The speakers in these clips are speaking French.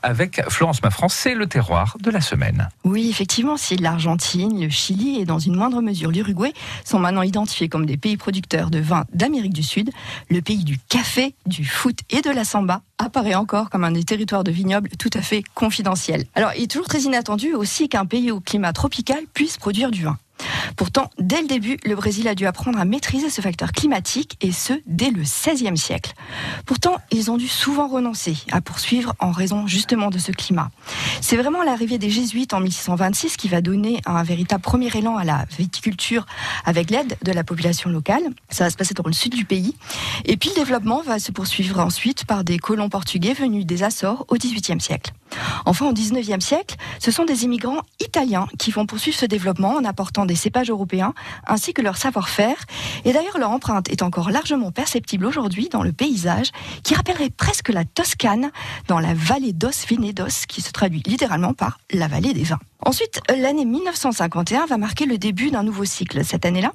Avec Florence Maffran, c'est le terroir de la semaine. Oui, effectivement, si l'Argentine, le Chili et dans une moindre mesure l'Uruguay sont maintenant identifiés comme des pays producteurs de vin d'Amérique du Sud, le pays du café, du foot et de la samba apparaît encore comme un des territoires de vignobles tout à fait confidentiel. Alors, il est toujours très inattendu aussi qu'un pays au climat tropical puisse produire du vin. Pourtant, dès le début, le Brésil a dû apprendre à maîtriser ce facteur climatique, et ce, dès le XVIe siècle. Pourtant, ils ont dû souvent renoncer à poursuivre en raison justement de ce climat. C'est vraiment l'arrivée des Jésuites en 1626 qui va donner un véritable premier élan à la viticulture avec l'aide de la population locale. Ça va se passer dans le sud du pays. Et puis le développement va se poursuivre ensuite par des colons portugais venus des Açores au XVIIIe siècle. Enfin, au XIXe siècle, ce sont des immigrants italiens qui vont poursuivre ce développement en apportant des cépages européens ainsi que leur savoir-faire. Et d'ailleurs, leur empreinte est encore largement perceptible aujourd'hui dans le paysage qui rappellerait presque la Toscane dans la vallée d'Os Venedos qui se traduit littéralement par la vallée des vins. Ensuite, l'année 1951 va marquer le début d'un nouveau cycle. Cette année-là,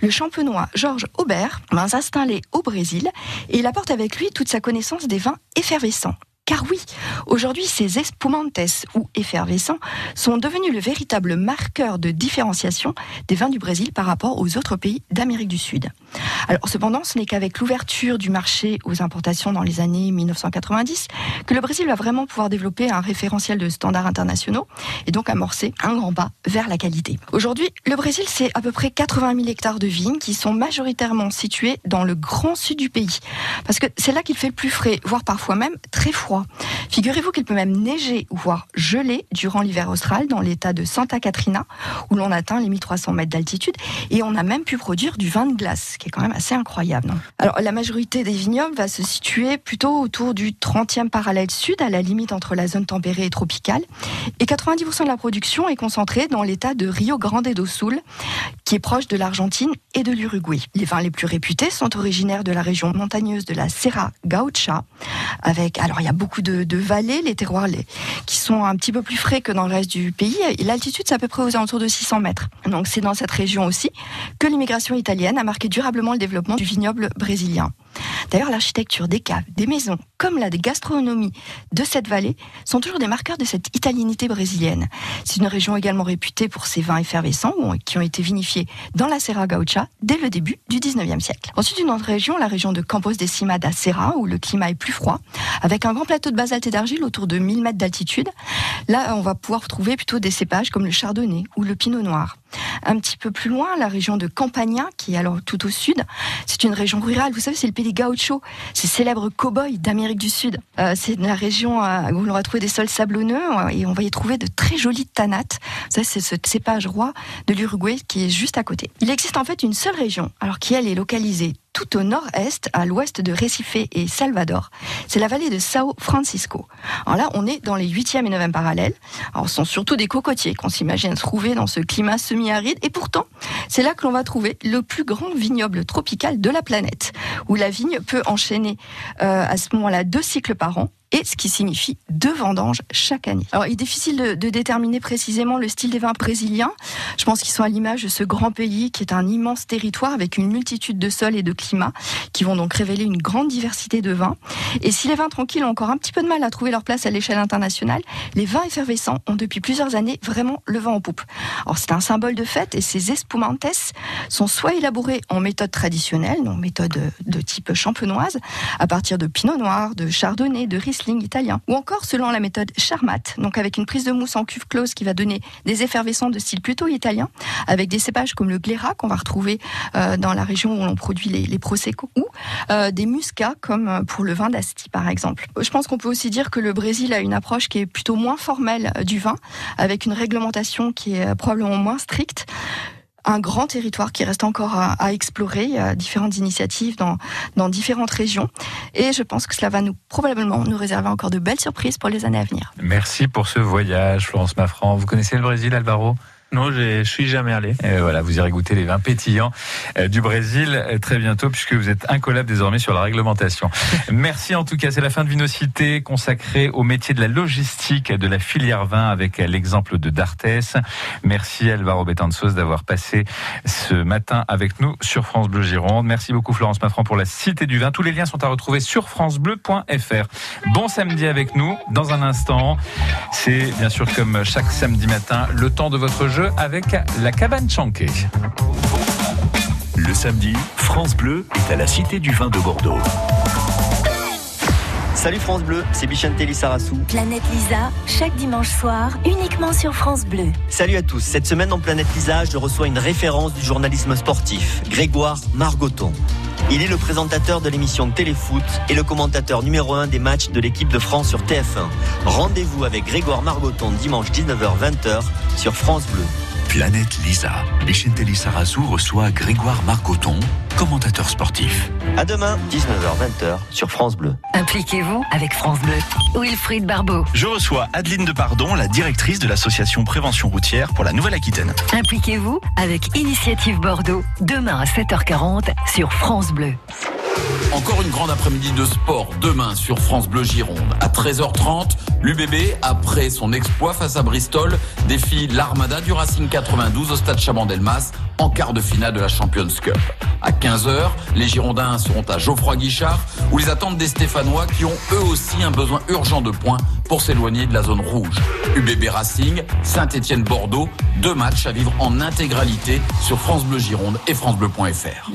le champenois Georges Aubert va s'installer au Brésil et il apporte avec lui toute sa connaissance des vins effervescents car oui, aujourd'hui, ces espumantes ou effervescents sont devenus le véritable marqueur de différenciation des vins du Brésil par rapport aux autres pays d'Amérique du Sud. Alors cependant, ce n'est qu'avec l'ouverture du marché aux importations dans les années 1990 que le Brésil va vraiment pouvoir développer un référentiel de standards internationaux et donc amorcer un grand pas vers la qualité. Aujourd'hui, le Brésil, c'est à peu près 80 000 hectares de vignes qui sont majoritairement situés dans le grand sud du pays. Parce que c'est là qu'il fait le plus frais, voire parfois même très froid. Figurez-vous qu'il peut même neiger ou voire geler durant l'hiver austral dans l'état de Santa Catrina, où l'on atteint les 1300 mètres d'altitude, et on a même pu produire du vin de glace, ce qui est quand même assez incroyable. Alors la majorité des vignobles va se situer plutôt autour du 30e parallèle sud, à la limite entre la zone tempérée et tropicale, et 90% de la production est concentrée dans l'état de Rio Grande do Sul, proche de l'Argentine et de l'Uruguay. Les vins les plus réputés sont originaires de la région montagneuse de la Serra Gaucha, avec alors il y a beaucoup de, vallées, les terroirs qui sont un petit peu plus frais que dans le reste du pays. L'altitude, c'est à peu près aux alentours de 600 mètres. Donc c'est dans cette région aussi que l'immigration italienne a marqué durablement le développement du vignoble brésilien. D'ailleurs, l'architecture des caves, des maisons, comme la gastronomie de cette vallée, sont toujours des marqueurs de cette italianité brésilienne. C'est une région également réputée pour ses vins effervescents qui ont été vinifiés dans la Serra Gaucha dès le début du 19e siècle. Ensuite, une autre région, la région de Campos de Cima da Serra, où le climat est plus froid, avec un grand plateau de basalte et d'argile autour de 1000 mètres d'altitude. Là, on va pouvoir trouver plutôt des cépages comme le chardonnay ou le pinot noir. Un petit peu plus loin, la région de Campagna, qui est alors tout au sud, c'est une région rurale. Vous savez, c'est le pays des gauchos, ces célèbres cow-boys d'Amérique du Sud. Euh, c'est la région euh, où on va trouver des sols sablonneux euh, et on va y trouver de très jolies tanates. Ça, c'est ce cépage roi de l'Uruguay qui est juste à côté. Il existe en fait une seule région, alors qui elle est localisée tout au nord-est, à l'ouest de Recife et Salvador. C'est la vallée de Sao Francisco. Alors là, on est dans les 8e et 9e parallèles. Alors, ce sont surtout des cocotiers qu'on s'imagine trouver dans ce climat semi-aride. Et pourtant, c'est là que l'on va trouver le plus grand vignoble tropical de la planète, où la vigne peut enchaîner euh, à ce moment-là deux cycles par an et ce qui signifie deux vendanges chaque année. Alors, il est difficile de, déterminer précisément le style des vins brésiliens. Je pense qu'ils sont à l'image de ce grand pays qui est un immense territoire avec une multitude de sols et de climats qui vont donc révéler une grande diversité de vins. Et si les vins tranquilles ont encore un petit peu de mal à trouver leur place à l'échelle internationale, les vins effervescents ont depuis plusieurs années vraiment le vent en poupe. Alors, c'est un symbole de fête et ces espumantes sont soit élaborés en méthode traditionnelle, donc méthode de type champenoise, à partir de pinot noir, de chardonnay, de riesling italien. Ou encore selon la méthode Charmat, donc avec une prise de mousse en cuve close qui va donner des effervescents de style plutôt italien, avec des cépages comme le Glera qu'on va retrouver euh, dans la région où l'on produit les, les Prosecco, ou euh, des muscats comme euh, pour le vin d'Asti par exemple. Je pense qu'on peut aussi dire que le Brésil a une approche qui est plutôt moins formelle du vin, avec une réglementation qui est probablement moins stricte un grand territoire qui reste encore à, explorer. Il y a différentes initiatives dans, différentes régions. Et je pense que cela va nous probablement nous réserver encore de belles surprises pour les années à venir. Merci pour ce voyage, Florence Maffran. Vous connaissez le Brésil, Alvaro? Non, je suis jamais allé. Et voilà, vous irez goûter les vins pétillants euh, du Brésil euh, très bientôt, puisque vous êtes incollable désormais sur la réglementation. Merci en tout cas, c'est la fin de Vinocité consacrée au métier de la logistique de la filière vin avec l'exemple de Dartes. Merci Alvaro Betanzos d'avoir passé ce matin avec nous sur France Bleu Gironde. Merci beaucoup Florence Mafran pour la Cité du Vin. Tous les liens sont à retrouver sur francebleu.fr. Bon samedi avec nous. Dans un instant, c'est bien sûr comme chaque samedi matin le temps de votre jeu avec la cabane Chanquet. Le samedi, France Bleu est à la Cité du Vin de Bordeaux. Salut France Bleu, c'est Bichantelli Sarassou. Planète Lisa, chaque dimanche soir, uniquement sur France Bleu. Salut à tous, cette semaine dans Planète Lisa, je reçois une référence du journalisme sportif, Grégoire Margoton. Il est le présentateur de l'émission Téléfoot et le commentateur numéro 1 des matchs de l'équipe de France sur TF1. Rendez-vous avec Grégoire Margoton dimanche 19h-20h sur France Bleu. Planète Lisa. Bichentelli Sarassou reçoit Grégoire Marcoton, commentateur sportif. À demain, 19h-20h sur France Bleu. Impliquez-vous avec France Bleu. Wilfried Barbeau. Je reçois Adeline Depardon, la directrice de l'association Prévention Routière pour la Nouvelle-Aquitaine. Impliquez-vous avec Initiative Bordeaux. Demain à 7h40 sur France Bleu. Encore une grande après-midi de sport demain sur France Bleu Gironde. À 13h30, l'UBB, après son exploit face à Bristol, défie l'Armada du Racing 92 au stade Chabandelmas en quart de finale de la Champions Cup. À 15h, les Girondins seront à Geoffroy Guichard où les attendent des Stéphanois qui ont eux aussi un besoin urgent de points pour s'éloigner de la zone rouge. UBB Racing, Saint-Étienne Bordeaux, deux matchs à vivre en intégralité sur France Bleu Gironde et francebleu.fr.